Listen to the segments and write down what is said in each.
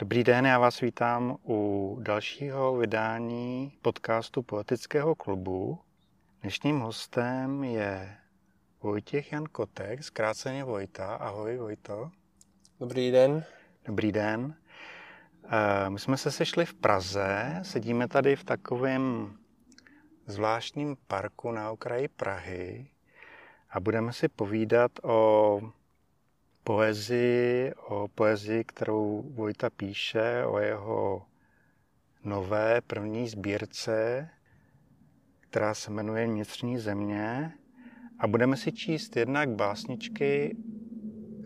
Dobrý den, já vás vítám u dalšího vydání podcastu Poetického klubu. Dnešním hostem je Vojtěch Jan Kotek, zkráceně Vojta. Ahoj Vojto. Dobrý den. Dobrý den. Eh, my jsme se sešli v Praze, sedíme tady v takovém zvláštním parku na okraji Prahy a budeme si povídat o poezii, o poezii, kterou Vojta píše, o jeho nové první sbírce, která se jmenuje Vnitřní země. A budeme si číst jednak básničky,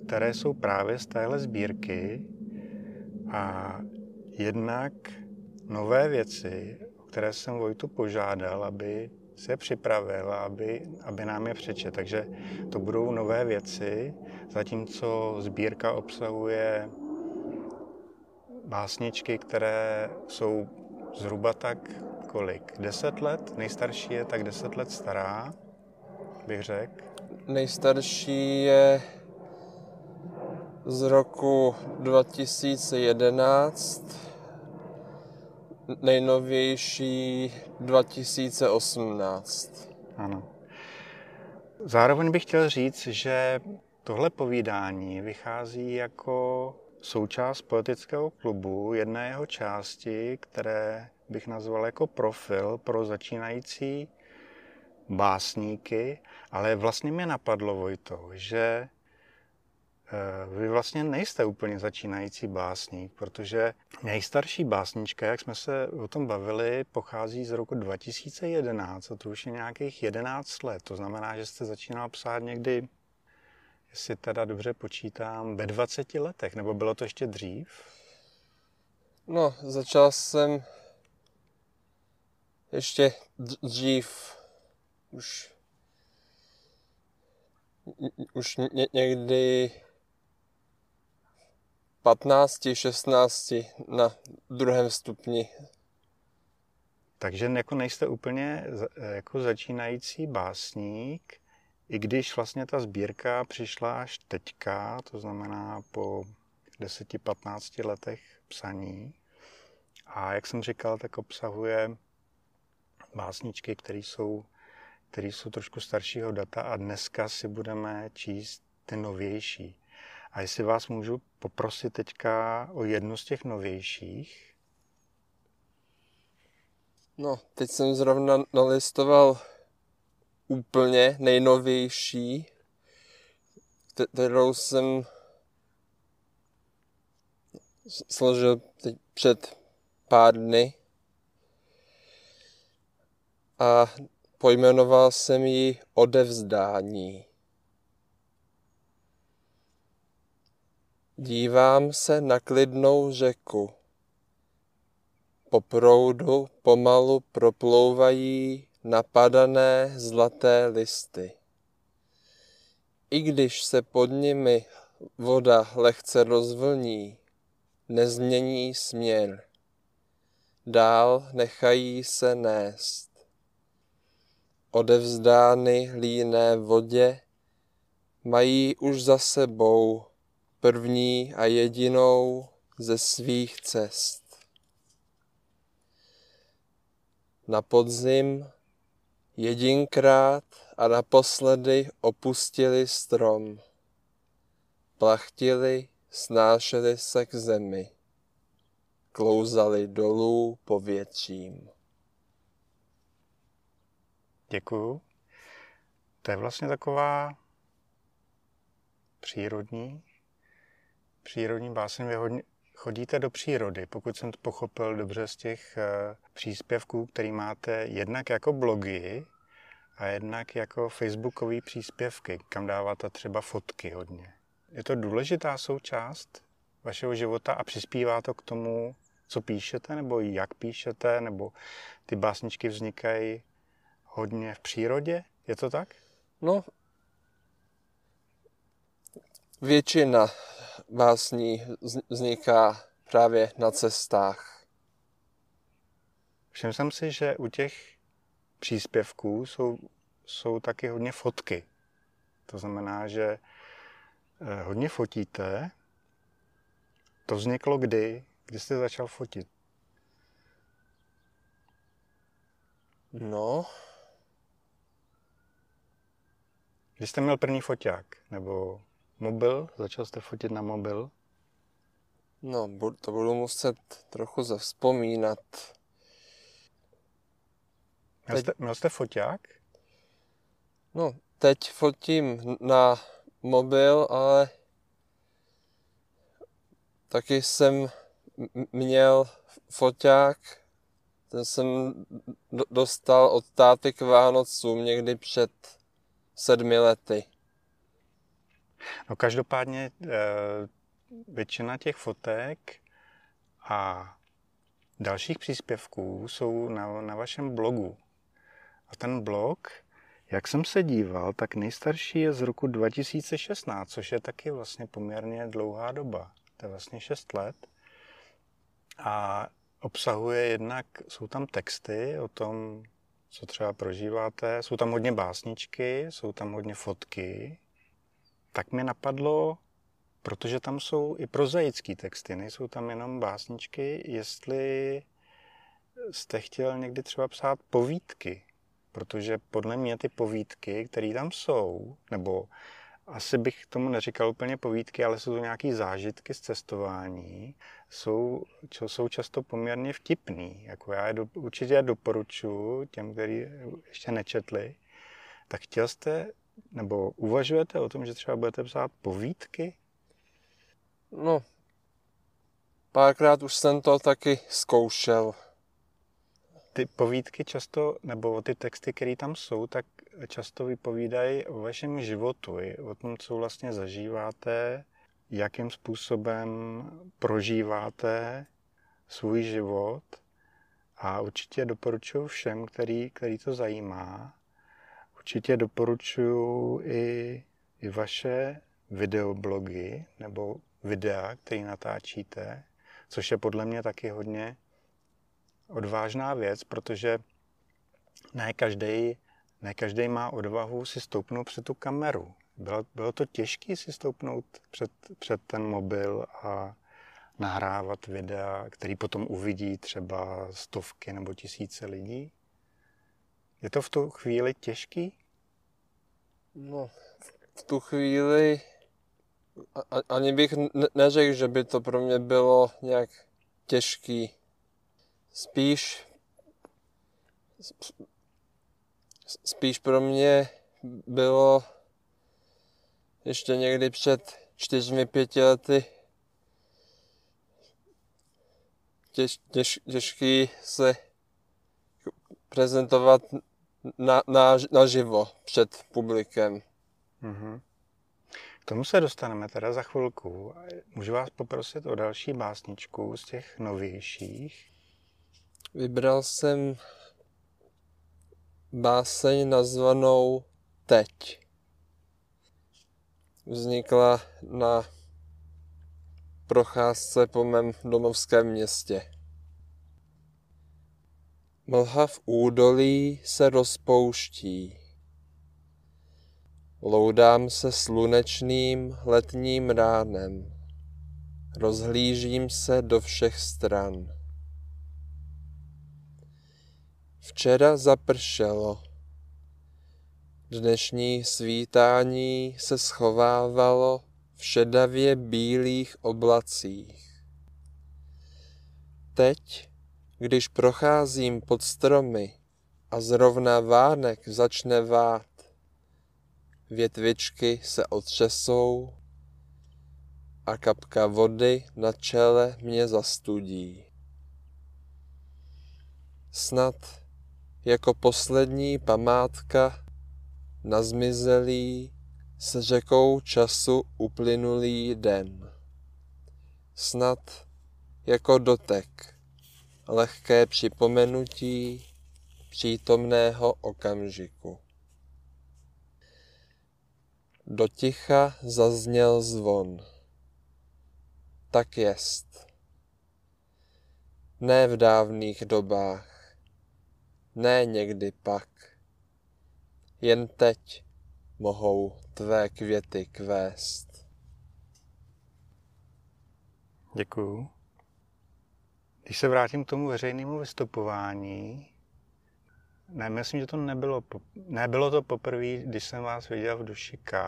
které jsou právě z téhle sbírky a jednak nové věci, o které jsem Vojtu požádal, aby se připravil, aby, aby nám je přečet. Takže to budou nové věci, zatímco sbírka obsahuje básničky, které jsou zhruba tak kolik? Deset let? Nejstarší je tak deset let stará, bych řekl. Nejstarší je z roku 2011 nejnovější 2018. Ano. Zároveň bych chtěl říct, že tohle povídání vychází jako součást poetického klubu, jedné jeho části, které bych nazval jako profil pro začínající básníky, ale vlastně mě napadlo, Vojto, že vy vlastně nejste úplně začínající básník, protože nejstarší básnička, jak jsme se o tom bavili, pochází z roku 2011 a to už je nějakých 11 let. To znamená, že jste začínal psát někdy, jestli teda dobře počítám, ve 20 letech, nebo bylo to ještě dřív? No, začal jsem ještě dřív, už, už někdy 15, 16 na druhém stupni. Takže jako nejste úplně jako začínající básník, i když vlastně ta sbírka přišla až teďka, to znamená po 10-15 letech psaní. A jak jsem říkal, tak obsahuje básničky, které jsou, které jsou trošku staršího data a dneska si budeme číst ty novější. A jestli vás můžu poprosit teďka o jednu z těch novějších. No, teď jsem zrovna nalistoval úplně nejnovější, kterou jsem složil teď před pár dny. A pojmenoval jsem ji Odevzdání. Dívám se na klidnou řeku. Po proudu pomalu proplouvají napadané zlaté listy. I když se pod nimi voda lehce rozvlní, nezmění směr. Dál nechají se nést. Odevzdány líné vodě mají už za sebou první a jedinou ze svých cest. Na podzim jedinkrát a naposledy opustili strom. Plachtili, snášeli se k zemi. Klouzali dolů povětřím. Děkuju. To je vlastně taková přírodní přírodní báseň, vy hodně, chodíte do přírody, pokud jsem to pochopil dobře z těch uh, příspěvků, který máte jednak jako blogy a jednak jako facebookové příspěvky, kam dáváte třeba fotky hodně. Je to důležitá součást vašeho života a přispívá to k tomu, co píšete, nebo jak píšete, nebo ty básničky vznikají hodně v přírodě? Je to tak? No, většina básní vzniká právě na cestách. Všiml jsem si, že u těch příspěvků jsou, jsou taky hodně fotky. To znamená, že eh, hodně fotíte. To vzniklo kdy? Kdy jste začal fotit? No, Kdy jste měl první foťák? Nebo mobil? Začal jste fotit na mobil? no, to budu muset trochu zavzpomínat. Měl jste, měl jste foťák? No, teď fotím na mobil, ale taky jsem měl foťák, ten jsem do- dostal od táty k Vánocům někdy před sedmi lety. No každopádně eh, většina těch fotek a dalších příspěvků jsou na, na vašem blogu. A ten blog, jak jsem se díval, tak nejstarší je z roku 2016, což je taky vlastně poměrně dlouhá doba. To je vlastně 6 let. A obsahuje jednak, jsou tam texty o tom, co třeba prožíváte, jsou tam hodně básničky, jsou tam hodně fotky, tak mě napadlo, protože tam jsou i prozaické texty, nejsou tam jenom básničky, jestli jste chtěl někdy třeba psát povídky, protože podle mě ty povídky, které tam jsou, nebo asi bych tomu neříkal úplně povídky, ale jsou to nějaké zážitky z cestování, jsou, čo- jsou často poměrně vtipný. Jako já je do, určitě je doporučuji těm, kteří ještě nečetli. Tak chtěl jste, nebo uvažujete o tom, že třeba budete psát povídky? No, párkrát už jsem to taky zkoušel. Ty povídky často, nebo ty texty, které tam jsou, tak často vypovídají o vašem životu, o tom, co vlastně zažíváte, jakým způsobem prožíváte svůj život. A určitě doporučuji všem, který, který to zajímá, určitě doporučuji i, i vaše videoblogy nebo videa, které natáčíte, což je podle mě taky hodně odvážná věc, protože ne každý ne každý má odvahu si stoupnout před tu kameru. Bylo, bylo to těžké si stoupnout před, před ten mobil a nahrávat videa, který potom uvidí třeba stovky nebo tisíce lidí? Je to v tu chvíli těžký? No, v tu chvíli ani bych ne- neřekl, že by to pro mě bylo nějak těžký. Spíš spíš pro mě bylo ještě někdy před čtyřmi, pěti lety těž, těž, těžký se prezentovat na, na, naživo před publikem. Mhm. K tomu se dostaneme teda za chvilku. Můžu vás poprosit o další básničku z těch novějších? Vybral jsem báseň nazvanou Teď. Vznikla na procházce po mém domovském městě. Mlha v údolí se rozpouští. Loudám se slunečným letním ránem. Rozhlížím se do všech stran. Včera zapršelo. Dnešní svítání se schovávalo v šedavě bílých oblacích. Teď, když procházím pod stromy a zrovna vánek začne vát, větvičky se otřesou a kapka vody na čele mě zastudí. Snad jako poslední památka na zmizelý s řekou času uplynulý den. Snad jako dotek, lehké připomenutí přítomného okamžiku. Do ticha zazněl zvon. Tak jest. Ne v dávných dobách, ne někdy pak. Jen teď mohou tvé květy kvést. Děkuju. Když se vrátím k tomu veřejnému vystupování, ne, myslím, že to nebylo, nebylo to poprvé, když jsem vás viděl v duši K.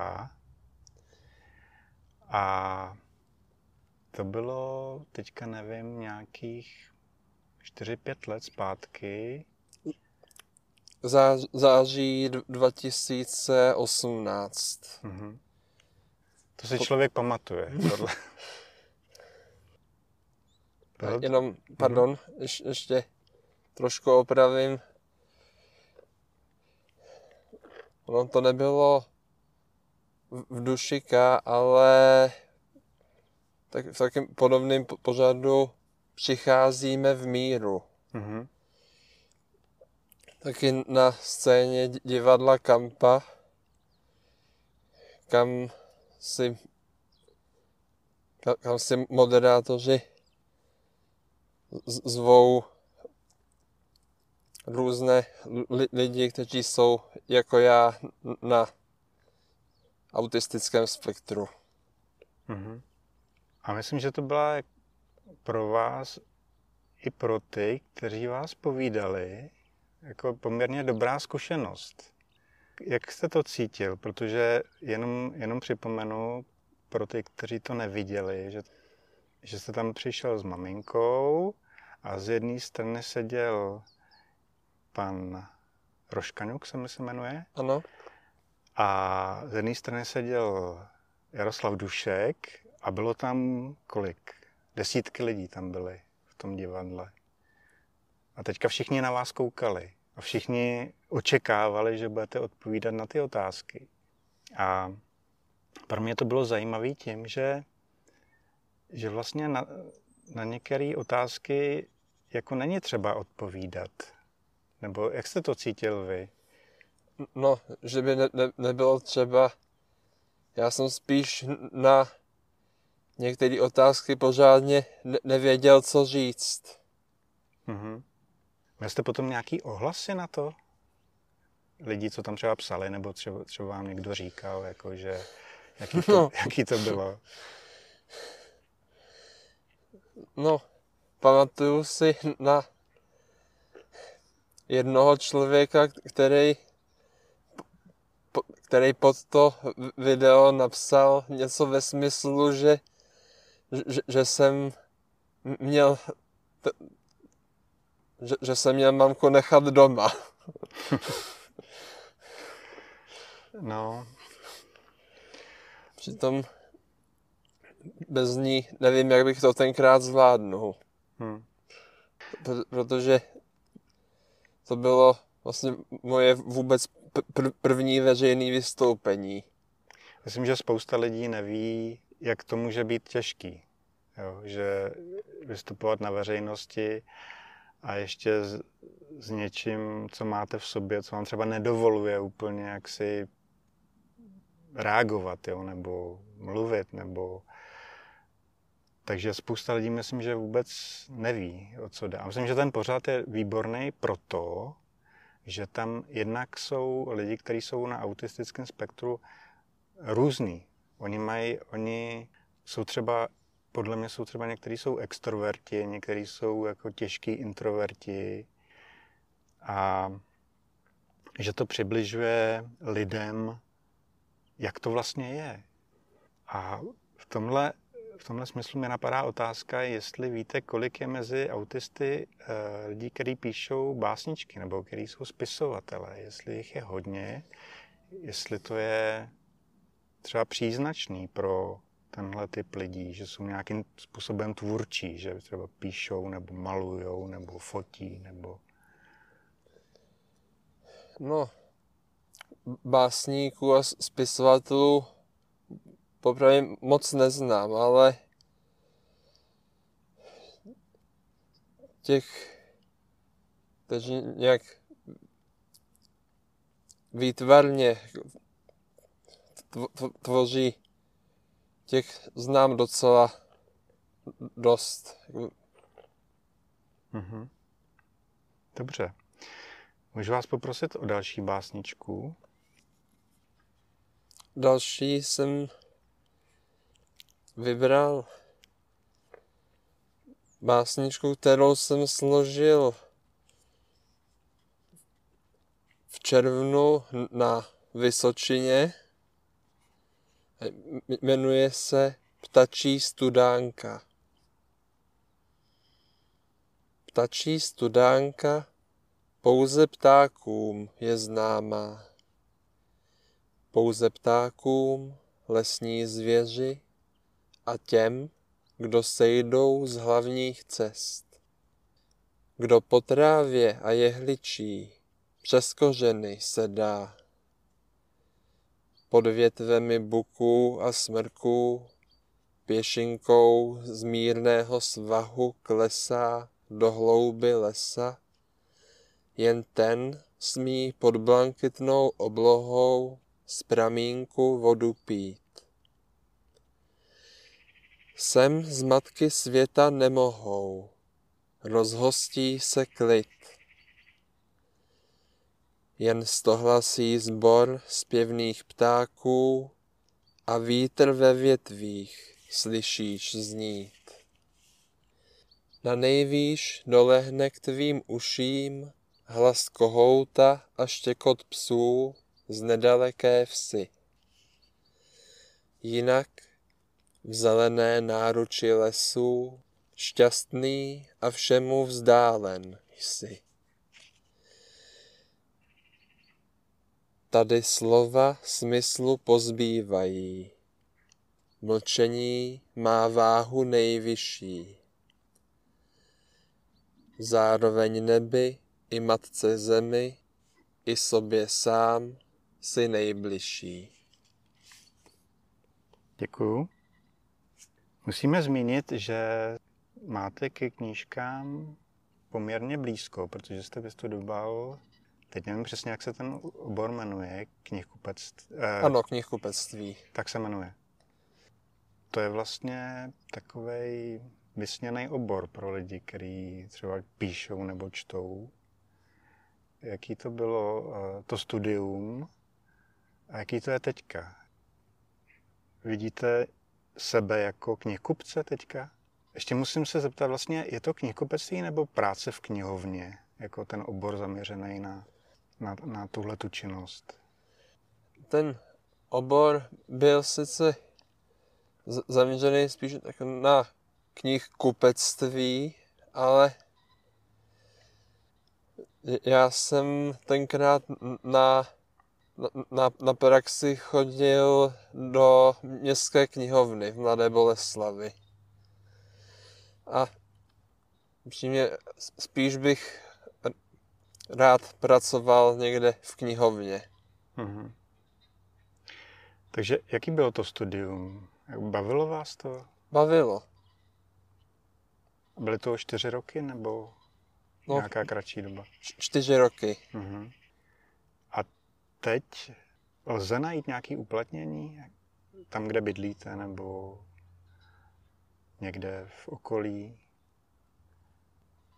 A to bylo, teďka nevím, nějakých 4-5 let zpátky. Zá, září 2018. Mm-hmm. To si člověk pamatuje, tohle. Jenom, pardon, mm-hmm. ješ, ještě trošku opravím. Ono to nebylo v dušika, ale tak v takém podobném pořadu přicházíme v míru. Mm-hmm. Taky na scéně divadla Kampa, kam si, kam si moderátoři zvou různé lidi, kteří jsou jako já na autistickém spektru. Mm-hmm. A myslím, že to byla pro vás i pro ty, kteří vás povídali, jako poměrně dobrá zkušenost. Jak jste to cítil? Protože jenom, jenom připomenu pro ty, kteří to neviděli, že, že jste tam přišel s maminkou a z jedné strany seděl pan Roškaňuk, se mi se jmenuje. Ano. A z jedné strany seděl Jaroslav Dušek a bylo tam kolik? Desítky lidí tam byly v tom divadle. A teďka všichni na vás koukali. A všichni očekávali, že budete odpovídat na ty otázky. A pro mě to bylo zajímavé tím, že, že vlastně na, na některé otázky jako není třeba odpovídat. Nebo jak jste to cítil vy? No, že by ne, ne, nebylo třeba. Já jsem spíš na některé otázky pořádně ne, nevěděl, co říct. Mm-hmm. Měl jste potom nějaký ohlasy na to? Lidi, co tam třeba psali, nebo třeba, třeba vám někdo říkal, jako že, jaký, to, no. jaký to bylo? No, pamatuju si na jednoho člověka, který, který pod to video napsal něco ve smyslu, že, že, že jsem měl že, že jsem měl mamku nechat doma. no. Přitom bez ní nevím, jak bych to tenkrát zvládnul. Hmm. Protože to bylo vlastně moje vůbec pr- první veřejné vystoupení. Myslím, že spousta lidí neví, jak to může být těžký. Jo, že vystupovat na veřejnosti a ještě s, s něčím, co máte v sobě, co vám třeba nedovoluje úplně jak si reagovat, jo, nebo mluvit, nebo takže spousta lidí myslím, že vůbec neví, o co jde. A myslím, že ten pořád je výborný proto, že tam jednak jsou lidi, kteří jsou na autistickém spektru různý. Oni mají, oni jsou třeba, podle mě jsou třeba někteří jsou extroverti, někteří jsou jako těžký introverti. A že to přibližuje lidem, jak to vlastně je. A v tomhle v tomhle smyslu mi napadá otázka, jestli víte, kolik je mezi autisty uh, lidí, kteří píšou básničky nebo kteří jsou spisovatelé, jestli jich je hodně, jestli to je třeba příznačný pro tenhle typ lidí, že jsou nějakým způsobem tvůrčí, že třeba píšou nebo malujou nebo fotí nebo... No, básníků a spisovatelů popravdě moc neznám, ale těch, kteří nějak výtvarně tvoří, těch znám docela dost. Mm-hmm. Dobře. Můžu vás poprosit o další básničku? Další jsem vybral básničku, kterou jsem složil v červnu na Vysočině. Jmenuje se Ptačí studánka. Ptačí studánka pouze ptákům je známá. Pouze ptákům, lesní zvěři a těm, kdo sejdou z hlavních cest. Kdo po trávě a jehličí přes kořeny se dá. Pod větvemi buků a smrků pěšinkou z mírného svahu klesá do hlouby lesa, jen ten smí pod blankitnou oblohou z pramínku vodu pít. Sem z matky světa nemohou, rozhostí se klid. Jen stohlasí zbor zpěvných ptáků a vítr ve větvích slyšíš znít. Na nejvýš dolehne k tvým uším hlas kohouta a štěkot psů z nedaleké vsi. Jinak v zelené náruči lesů šťastný a všemu vzdálen jsi. Tady slova smyslu pozbývají. Mlčení má váhu nejvyšší. Zároveň nebi i matce zemi, i sobě sám si nejbližší. Děkuju. Musíme zmínit, že máte ke knížkám poměrně blízko, protože jste vystudoval, teď nevím přesně, jak se ten obor jmenuje, knihkupectví. Eh, ano, knihkupectví. Tak se jmenuje. To je vlastně takový vysněný obor pro lidi, kteří třeba píšou nebo čtou. Jaký to bylo eh, to studium a jaký to je teďka? Vidíte sebe jako knihkupce teďka? Ještě musím se zeptat, vlastně je to knihkupectví nebo práce v knihovně, jako ten obor zaměřený na, na, na tuhle tu činnost? Ten obor byl sice zaměřený spíš na knihkupectví, ale já jsem tenkrát na na, na praxi chodil do městské knihovny v Mladé Boleslavi. A přímě spíš bych rád pracoval někde v knihovně. Mm-hmm. Takže jaký bylo to studium? Bavilo vás to? Bavilo. Byly to čtyři roky nebo no, nějaká kratší doba? Čtyři roky. Mm-hmm teď lze najít nějaké uplatnění tam, kde bydlíte, nebo někde v okolí?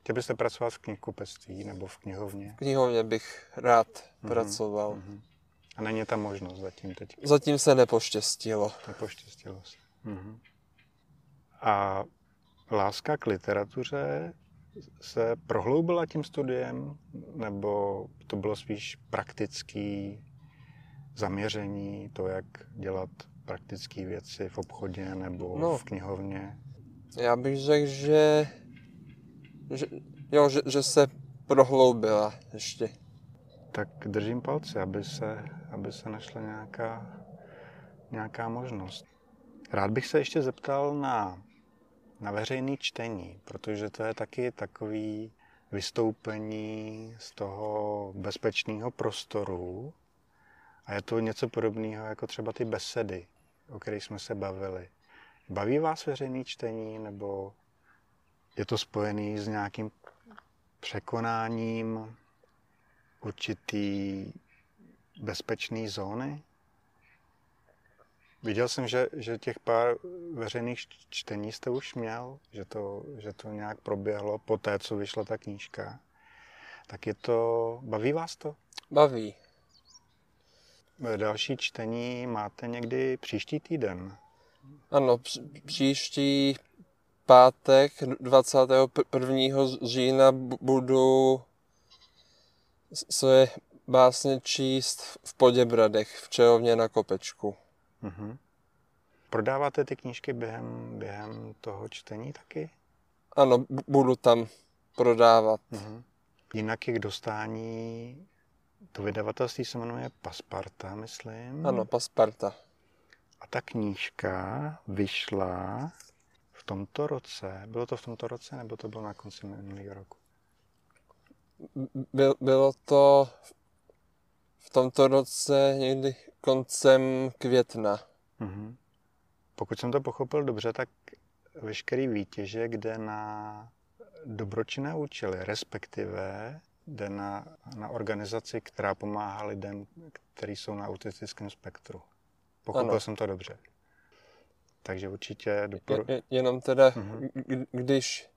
Chtěl byste pracovat v knihkupectví nebo v knihovně? V knihovně bych rád mm-hmm. pracoval. Mm-hmm. A není tam možnost zatím teď? Zatím se nepoštěstilo. Nepoštěstilo se. Mm-hmm. A láska k literatuře se prohloubila tím studiem, nebo to bylo spíš praktický zaměření, to, jak dělat praktické věci v obchodě nebo no, v knihovně? Já bych řekl, že, že, jo, že, že se prohloubila ještě. Tak držím palce, aby se, aby se našla nějaká, nějaká možnost. Rád bych se ještě zeptal na na veřejné čtení, protože to je taky takový vystoupení z toho bezpečného prostoru a je to něco podobného jako třeba ty besedy, o kterých jsme se bavili. Baví vás veřejné čtení nebo je to spojený s nějakým překonáním určitý bezpečné zóny? Viděl jsem, že, že těch pár veřejných čtení jste už měl, že to, že to nějak proběhlo po té, co vyšla ta knížka. Tak je to... Baví vás to? Baví. Další čtení máte někdy příští týden? Ano, příští pátek 21. října budu své básně číst v Poděbradech, v Čehovně na Kopečku. Mm-hmm. Prodáváte ty knížky během, během toho čtení taky? Ano, budu tam prodávat. Mm-hmm. Jinak k dostání, to vydavatelství se jmenuje Pasparta, myslím. Ano, Pasparta. A ta knížka vyšla v tomto roce. Bylo to v tomto roce, nebo to bylo na konci minulého roku? Byl, bylo to v tomto roce někdy koncem května. Mm-hmm. Pokud jsem to pochopil dobře, tak veškerý výtěže jde na dobročinné účely, respektive jde na, na organizaci, která pomáhá lidem, kteří jsou na autistickém spektru. Pochopil ano. jsem to dobře. Takže určitě doporu... Jenom teda, mm-hmm. když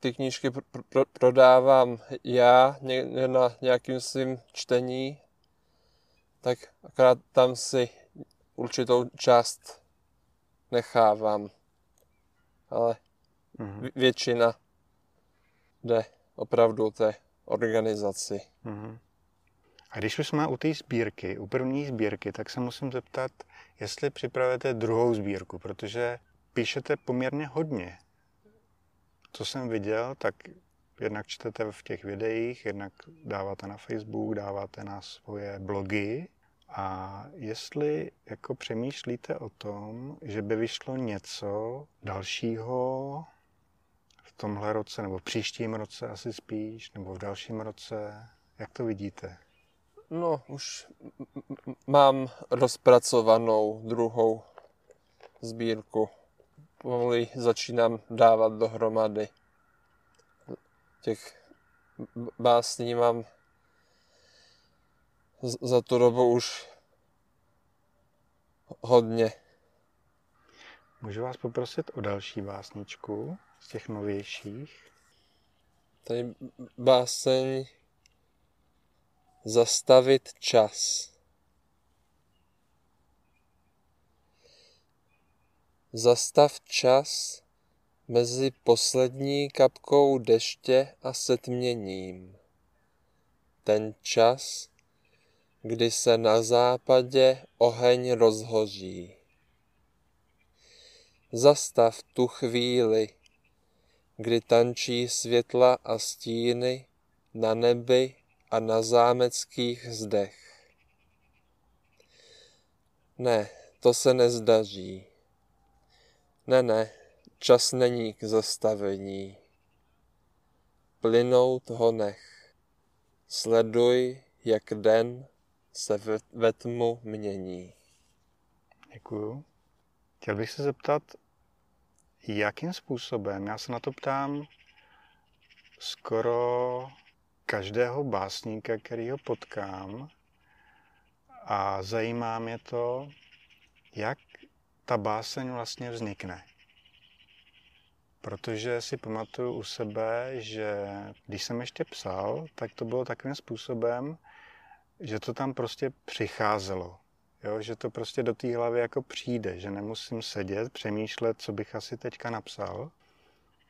ty knížky pr- pr- prodávám já ně- na nějakým svým čtení, tak akorát tam si určitou část nechávám. Ale mm-hmm. většina jde opravdu té organizaci. Mm-hmm. A když už jsme u té sbírky, u první sbírky, tak se musím zeptat, jestli připravujete druhou sbírku, protože píšete poměrně hodně. Co jsem viděl, tak jednak čtete v těch videích, jednak dáváte na Facebook, dáváte na svoje blogy. A jestli jako přemýšlíte o tom, že by vyšlo něco dalšího v tomhle roce, nebo v příštím roce asi spíš, nebo v dalším roce, jak to vidíte? No, už mám rozpracovanou druhou sbírku. Pomalu začínám dávat dohromady. Těch básní mám za tu dobu už hodně. Můžu vás poprosit o další básničku z těch novějších? Tady báseň Zastavit čas. Zastav čas mezi poslední kapkou deště a setměním. Ten čas, kdy se na západě oheň rozhoří. Zastav tu chvíli, kdy tančí světla a stíny na nebi a na zámeckých zdech. Ne, to se nezdaří. Ne, ne, čas není k zastavení. Plynout ho nech. Sleduj, jak den se ve tmu mění. Děkuju. Chtěl bych se zeptat, jakým způsobem, já se na to ptám skoro každého básníka, kterýho potkám a zajímá mě to, jak ta báseň vlastně vznikne. Protože si pamatuju u sebe, že když jsem ještě psal, tak to bylo takovým způsobem, že to tam prostě přicházelo. Jo, že to prostě do té hlavy jako přijde, že nemusím sedět, přemýšlet, co bych asi teďka napsal,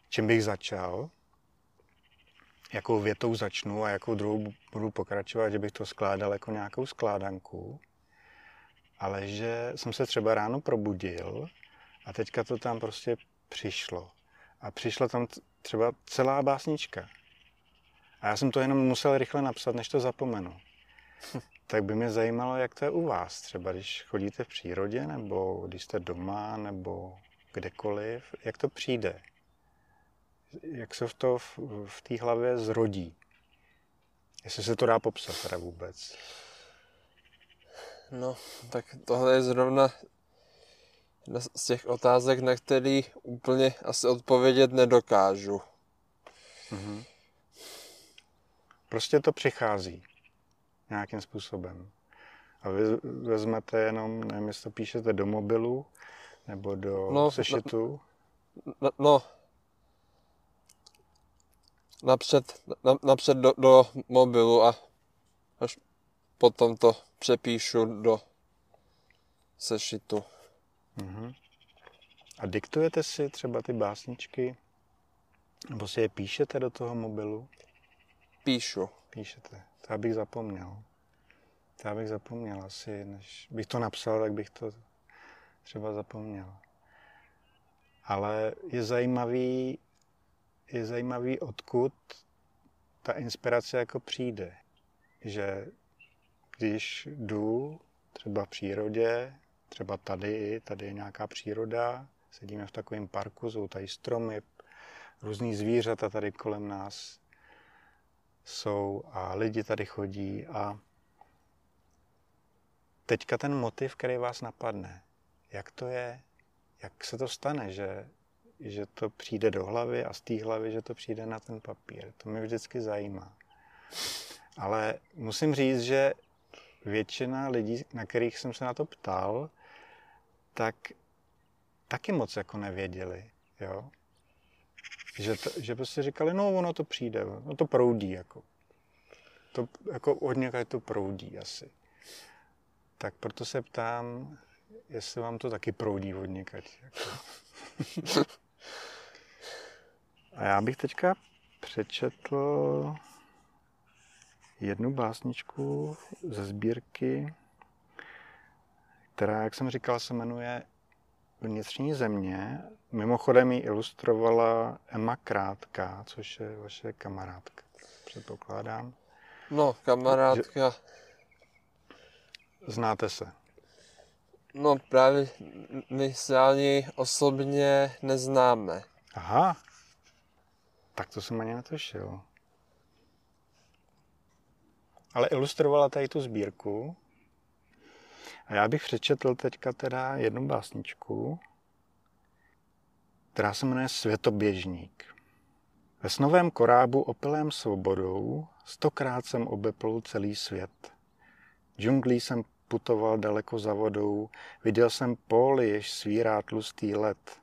čím bych začal, jakou větou začnu a jakou druhou budu pokračovat, že bych to skládal jako nějakou skládanku, ale že jsem se třeba ráno probudil a teďka to tam prostě přišlo. A přišla tam třeba celá básnička. A já jsem to jenom musel rychle napsat, než to zapomenu. tak by mě zajímalo, jak to je u vás. Třeba když chodíte v přírodě, nebo když jste doma, nebo kdekoliv, jak to přijde jak se to v, v té hlavě zrodí. Jestli se to dá popsat teda vůbec. No, tak tohle je zrovna z těch otázek, na který úplně asi odpovědět nedokážu. Mhm. Prostě to přichází nějakým způsobem. A vy vezmete jenom, nevím, jestli to píšete do mobilu nebo do no, sešitu. No, no, napřed, na, napřed do, do mobilu a až potom to přepíšu do sešitu. Mm-hmm. A diktujete si třeba ty básničky, nebo si je píšete do toho mobilu? Píšu. Píšete. To bych zapomněl. To bych zapomněl asi, než bych to napsal, tak bych to třeba zapomněl. Ale je zajímavý, je zajímavý, odkud ta inspirace jako přijde. Že když jdu třeba v přírodě, třeba tady, tady je nějaká příroda, sedíme v takovém parku, jsou tady stromy, různý zvířata tady kolem nás jsou a lidi tady chodí a teďka ten motiv, který vás napadne, jak to je, jak se to stane, že, že to přijde do hlavy a z té hlavy, že to přijde na ten papír. To mě vždycky zajímá. Ale musím říct, že většina lidí, na kterých jsem se na to ptal, tak taky moc jako nevěděli, jo. Že, to, že prostě říkali, no ono to přijde, no to proudí jako. To jako od to proudí asi. Tak proto se ptám, jestli vám to taky proudí od někať. Jako. A já bych teďka přečetl jednu básničku ze sbírky, která, jak jsem říkal, se jmenuje Vnitřní země. Mimochodem ji ilustrovala Emma Krátká, což je vaše kamarádka, předpokládám. No, kamarádka. Znáte se? No právě my se ani osobně neznáme. Aha, tak to jsem ani netušil. Ale ilustrovala tady tu sbírku. A já bych přečetl teďka teda jednu básničku, která se jmenuje Světoběžník. Ve snovém korábu opilém svobodou stokrát jsem obepl celý svět. Džunglí jsem putoval daleko za vodou, viděl jsem póly, jež svírá tlustý let.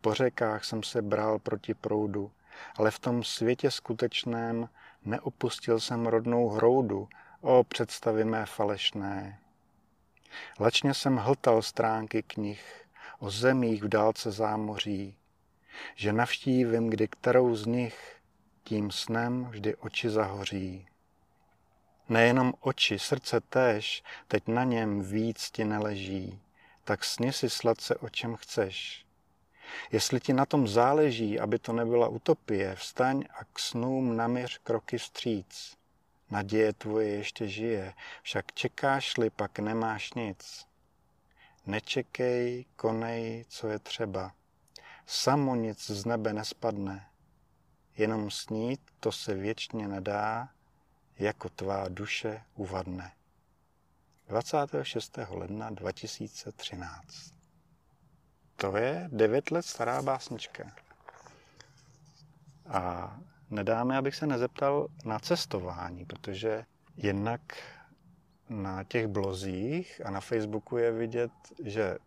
Po řekách jsem se bral proti proudu, ale v tom světě skutečném neopustil jsem rodnou hroudu, o představy mé falešné. Lačně jsem hltal stránky knih o zemích v dálce zámoří, že navštívím, kdy kterou z nich, tím snem vždy oči zahoří. Nejenom oči, srdce též, teď na něm víc ti neleží, tak sně si sladce o čem chceš. Jestli ti na tom záleží, aby to nebyla utopie, vstaň a k snům naměř kroky vstříc. Naděje tvoje ještě žije, však čekáš-li, pak nemáš nic. Nečekej, konej, co je třeba. Samo nic z nebe nespadne. Jenom snít, to se věčně nedá, jako tvá duše uvadne. 26. ledna 2013. To je devět let stará básnička. A nedáme, abych se nezeptal na cestování, protože jednak na těch blozích a na Facebooku je vidět, že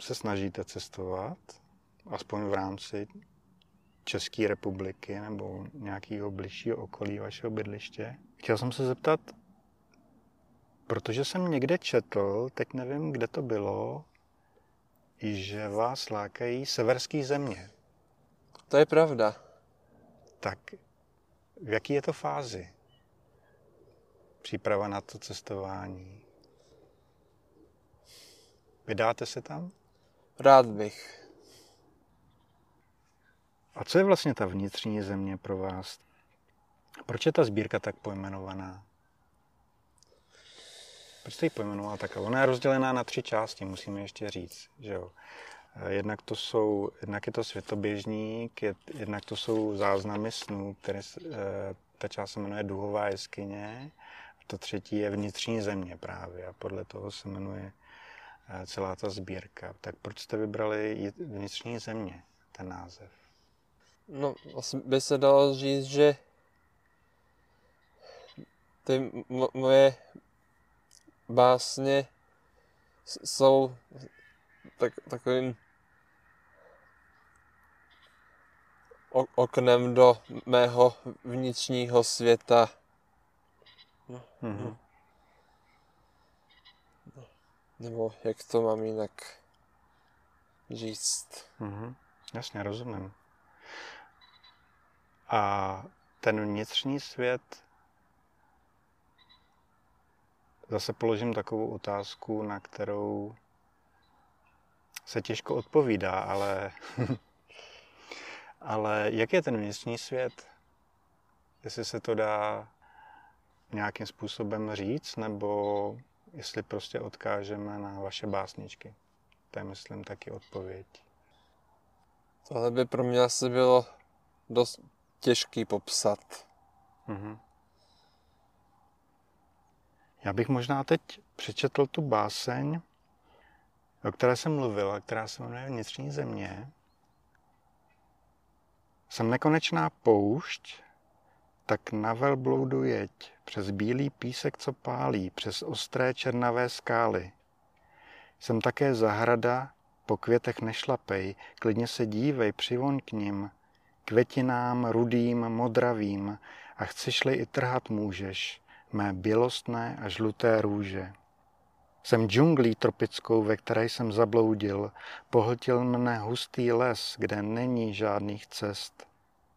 se snažíte cestovat, aspoň v rámci České republiky nebo nějakého bližšího okolí vašeho bydliště. Chtěl jsem se zeptat, protože jsem někde četl, teď nevím, kde to bylo, že vás lákají severské země. To je pravda. Tak v jaký je to fázi? Příprava na to cestování. Vydáte se tam? Rád bych. A co je vlastně ta vnitřní země pro vás? Proč je ta sbírka tak pojmenovaná? Proč jste ji pojmenoval tak? Ona je rozdělená na tři části, musíme ještě říct. Že jo? Eh, jednak, to jsou, jednak je to světoběžník, je, jednak to jsou záznamy snů, které eh, ta část se jmenuje Duhová jeskyně. A to třetí je vnitřní země právě a podle toho se jmenuje eh, celá ta sbírka. Tak proč jste vybrali vnitřní země, ten název? No, asi by se dalo říct, že ty moje básně jsou tak, takovým oknem do mého vnitřního světa. No. Mm-hmm. Nebo jak to mám jinak říct. Mm-hmm. Jasně, rozumím. A ten vnitřní svět, zase položím takovou otázku, na kterou se těžko odpovídá, ale, ale jak je ten vnitřní svět? Jestli se to dá nějakým způsobem říct, nebo jestli prostě odkážeme na vaše básničky. To je, myslím, taky odpověď. Tohle by pro mě asi bylo dost těžký popsat. Mm-hmm. Já bych možná teď přečetl tu báseň, o které jsem mluvil, která se jmenuje Vnitřní země. Jsem nekonečná poušť, tak na velbloudu jeď, přes bílý písek, co pálí, přes ostré černavé skály. Jsem také zahrada, po květech nešlapej, klidně se dívej, přivoň k ním, květinám rudým, modravým, a chceš-li i trhat můžeš, mé bělostné a žluté růže. Jsem džunglí tropickou, ve které jsem zabloudil, pohltil mne hustý les, kde není žádných cest.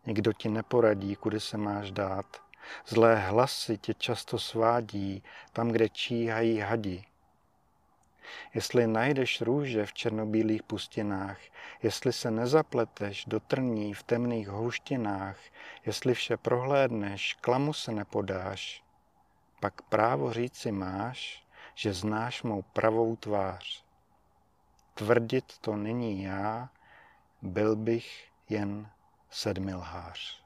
Nikdo ti neporadí, kudy se máš dát. Zlé hlasy tě často svádí tam, kde číhají hadi. Jestli najdeš růže v černobílých pustinách, jestli se nezapleteš do trní v temných houštinách, jestli vše prohlédneš, klamu se nepodáš, pak právo říci máš, že znáš mou pravou tvář. Tvrdit to není já, byl bych jen sedmilhář.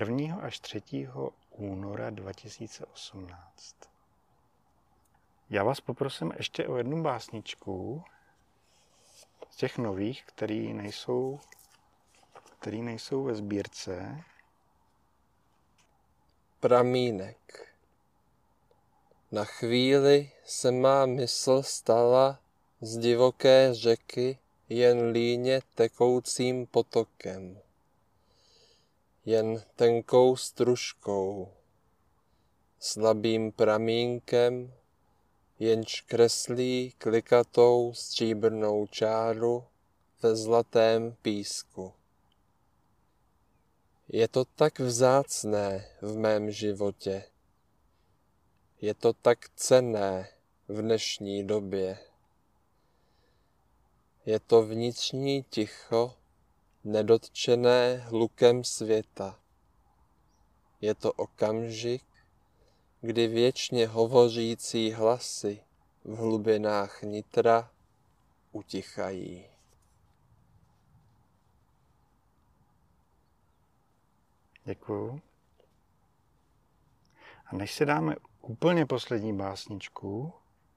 1. až 3. února 2018. Já vás poprosím ještě o jednu básničku z těch nových, který nejsou, který nejsou ve sbírce. Pramínek. Na chvíli se má mysl stala z divoké řeky jen líně tekoucím potokem, jen tenkou stružkou, slabým pramínkem, jenž kreslí klikatou stříbrnou čáru ve zlatém písku. Je to tak vzácné v mém životě. Je to tak cenné v dnešní době. Je to vnitřní ticho, nedotčené hlukem světa. Je to okamžik, kdy věčně hovořící hlasy v hlubinách nitra utichají. Děkuju. A než si dáme úplně poslední básničku,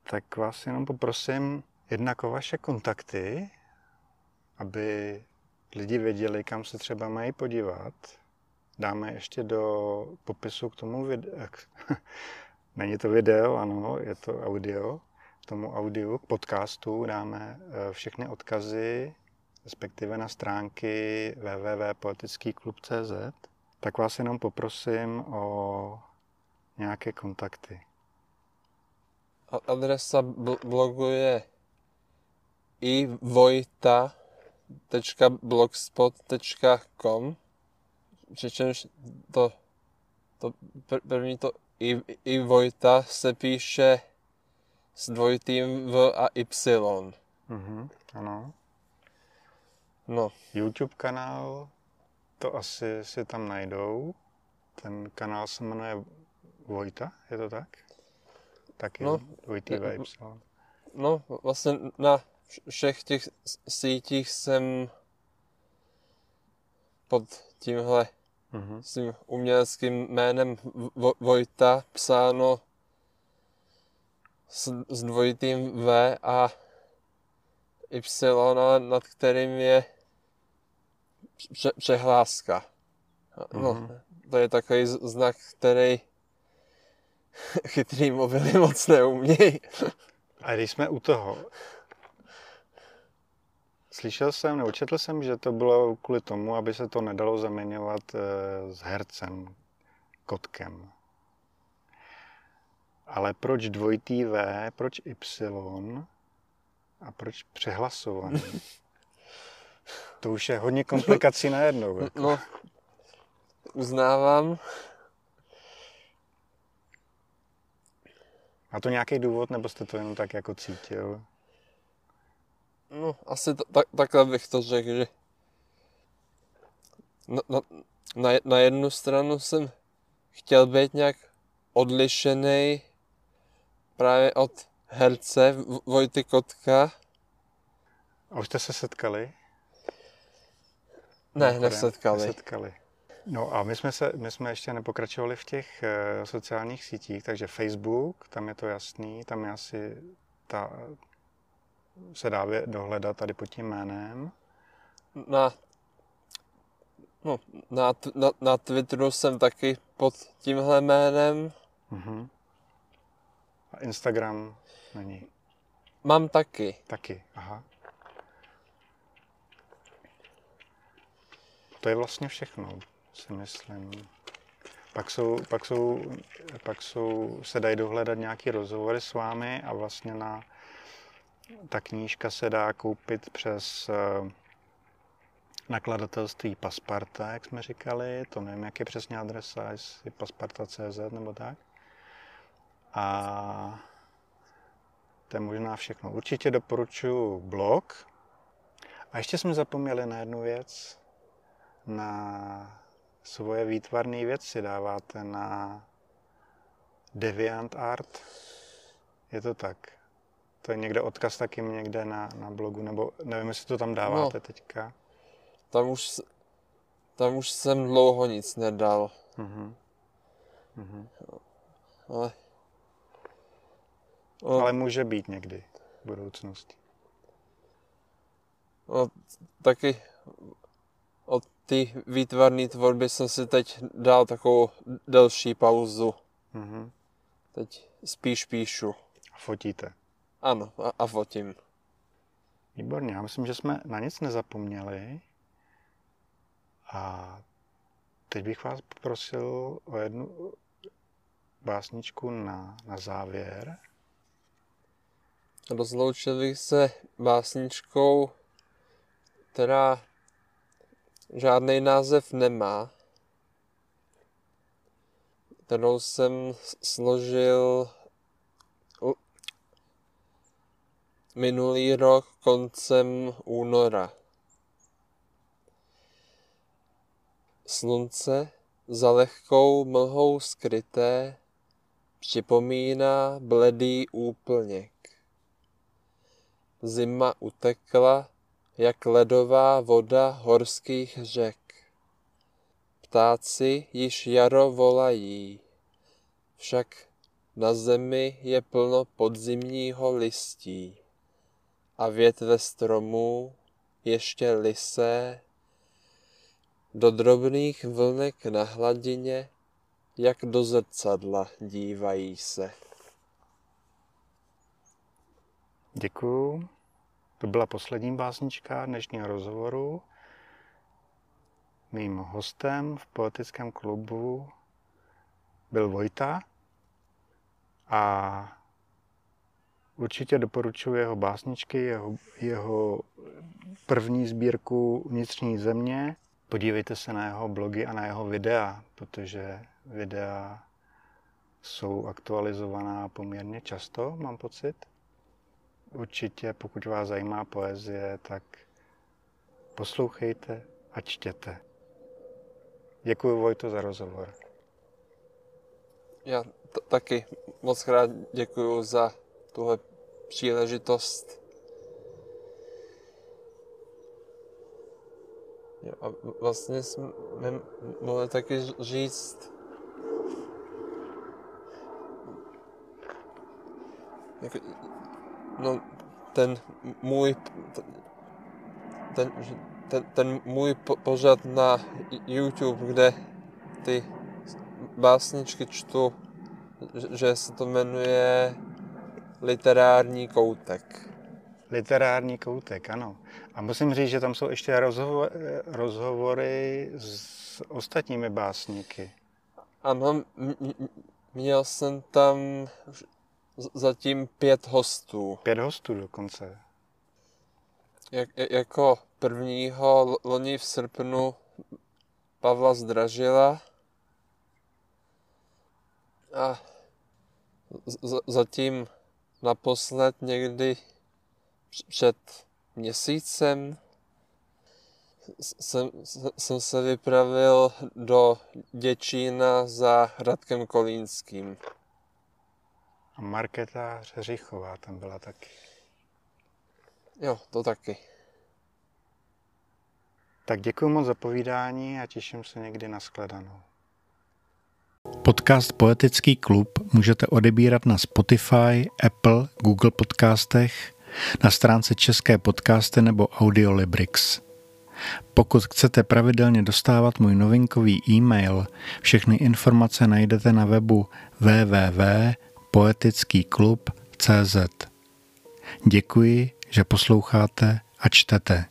tak vás jenom poprosím jednak o vaše kontakty, aby lidi věděli, kam se třeba mají podívat. Dáme ještě do popisu k tomu videu. Není to video, ano, je to audio. K tomu audiu, k podcastu dáme eh, všechny odkazy, respektive na stránky www.poetickýklub.cz. Tak vás jenom poprosím o nějaké kontakty. Adresa blogu je i vojta.blogspot.com přičemž to, to první to i, i Vojta se píše s dvojitým V a Y. Mhm, ano. No. YouTube kanál, to asi si tam najdou. Ten kanál se jmenuje Vojta, je to tak? Taky no, dvojitý V, Y. No, vlastně na všech těch sítích jsem pod tímhle mm-hmm. svým uměleckým jménem Vojta psáno s, s dvojitým V a Y, nad kterým je pře- přehláska. No, mm-hmm. to je takový znak, který chytrý mobily moc neumějí. A když jsme u toho, Slyšel jsem, nebo četl jsem, že to bylo kvůli tomu, aby se to nedalo zaměňovat eh, s hercem, kotkem. Ale proč dvojitý V, proč Y? A proč přehlasovaný? to už je hodně komplikací najednou. Jako. No, uznávám. A to nějaký důvod, nebo jste to jenom tak jako cítil? No, asi t- tak, takhle bych to řekl, že na, na, na, na jednu stranu jsem chtěl být nějak odlišený právě od herce Vojty Kotka. A už jste se setkali? Ne, nesetkali. nesetkali. No a my jsme, se, my jsme ještě nepokračovali v těch uh, sociálních sítích, takže Facebook, tam je to jasný, tam je asi ta, se dá dohledat tady pod tím jménem. Na, no, na, na, na Twitteru jsem taky pod tímhle jménem. Uh-huh. A Instagram není? Mám taky. Taky, aha. To je vlastně všechno, si myslím. Pak jsou, pak jsou, pak jsou, se dají dohledat nějaký rozhovory s vámi a vlastně na ta knížka se dá koupit přes eh, nakladatelství Pasparta, jak jsme říkali, to nevím, jak je přesně adresa, jestli pasparta.cz nebo tak. A to je možná všechno. Určitě doporučuji blog. A ještě jsme zapomněli na jednu věc. Na svoje výtvarné věci dáváte na DeviantArt. Je to tak? To je někde odkaz taky někde na, na blogu, nebo nevím, jestli to tam dáváte no, teďka. Tam už, tam už jsem dlouho nic nedal. Uh-huh. Uh-huh. Ale, no, ale může být někdy v budoucnosti. No, taky té výtvarné tvorby jsem si teď dal takovou delší pauzu. Uh-huh. Teď spíš píšu. A fotíte? Ano, a, a fotím. Výborně, já myslím, že jsme na nic nezapomněli. A teď bych vás poprosil o jednu básničku na, na závěr. Rozloučil bych se básničkou, která žádný název nemá, kterou jsem složil minulý rok koncem února. Slunce za lehkou mlhou skryté připomíná bledý úplněk. Zima utekla, jak ledová voda horských řek. Ptáci již jaro volají, však na zemi je plno podzimního listí a větve stromů ještě lisé do drobných vlnek na hladině, jak do zrcadla dívají se. Děkuju. To byla poslední básnička dnešního rozhovoru. Mým hostem v poetickém klubu byl Vojta a určitě doporučuji jeho básničky, jeho, jeho první sbírku Vnitřní země, podívejte se na jeho blogy a na jeho videa, protože videa jsou aktualizovaná poměrně často, mám pocit. Určitě, pokud vás zajímá poezie, tak poslouchejte a čtěte. Děkuji Vojto za rozhovor. Já t- taky moc krát děkuji za tuhle příležitost a vlastně jsme mohli taky říct, jako, no, ten můj, ten, ten, ten můj pořad na YouTube, kde ty básničky čtu, že se to jmenuje Literární koutek. Literární koutek, ano. A musím říct, že tam jsou ještě rozhovor, rozhovory s ostatními básníky. Ano, měl jsem tam zatím pět hostů. Pět hostů dokonce. Jak, jako prvního loni v srpnu Pavla Zdražila a z, zatím naposled někdy před měsícem jsem, jsem se vypravil do Děčína za Radkem Kolínským. A Markéta Řeřichová tam byla taky. Jo, to taky. Tak děkuji moc za povídání a těším se někdy na shledanou. Podcast Poetický klub můžete odebírat na Spotify, Apple, Google podcastech, na stránce České podcasty nebo Audiolibrix. Pokud chcete pravidelně dostávat můj novinkový e-mail, všechny informace najdete na webu www.poetickýklub.cz. Děkuji, že posloucháte a čtete.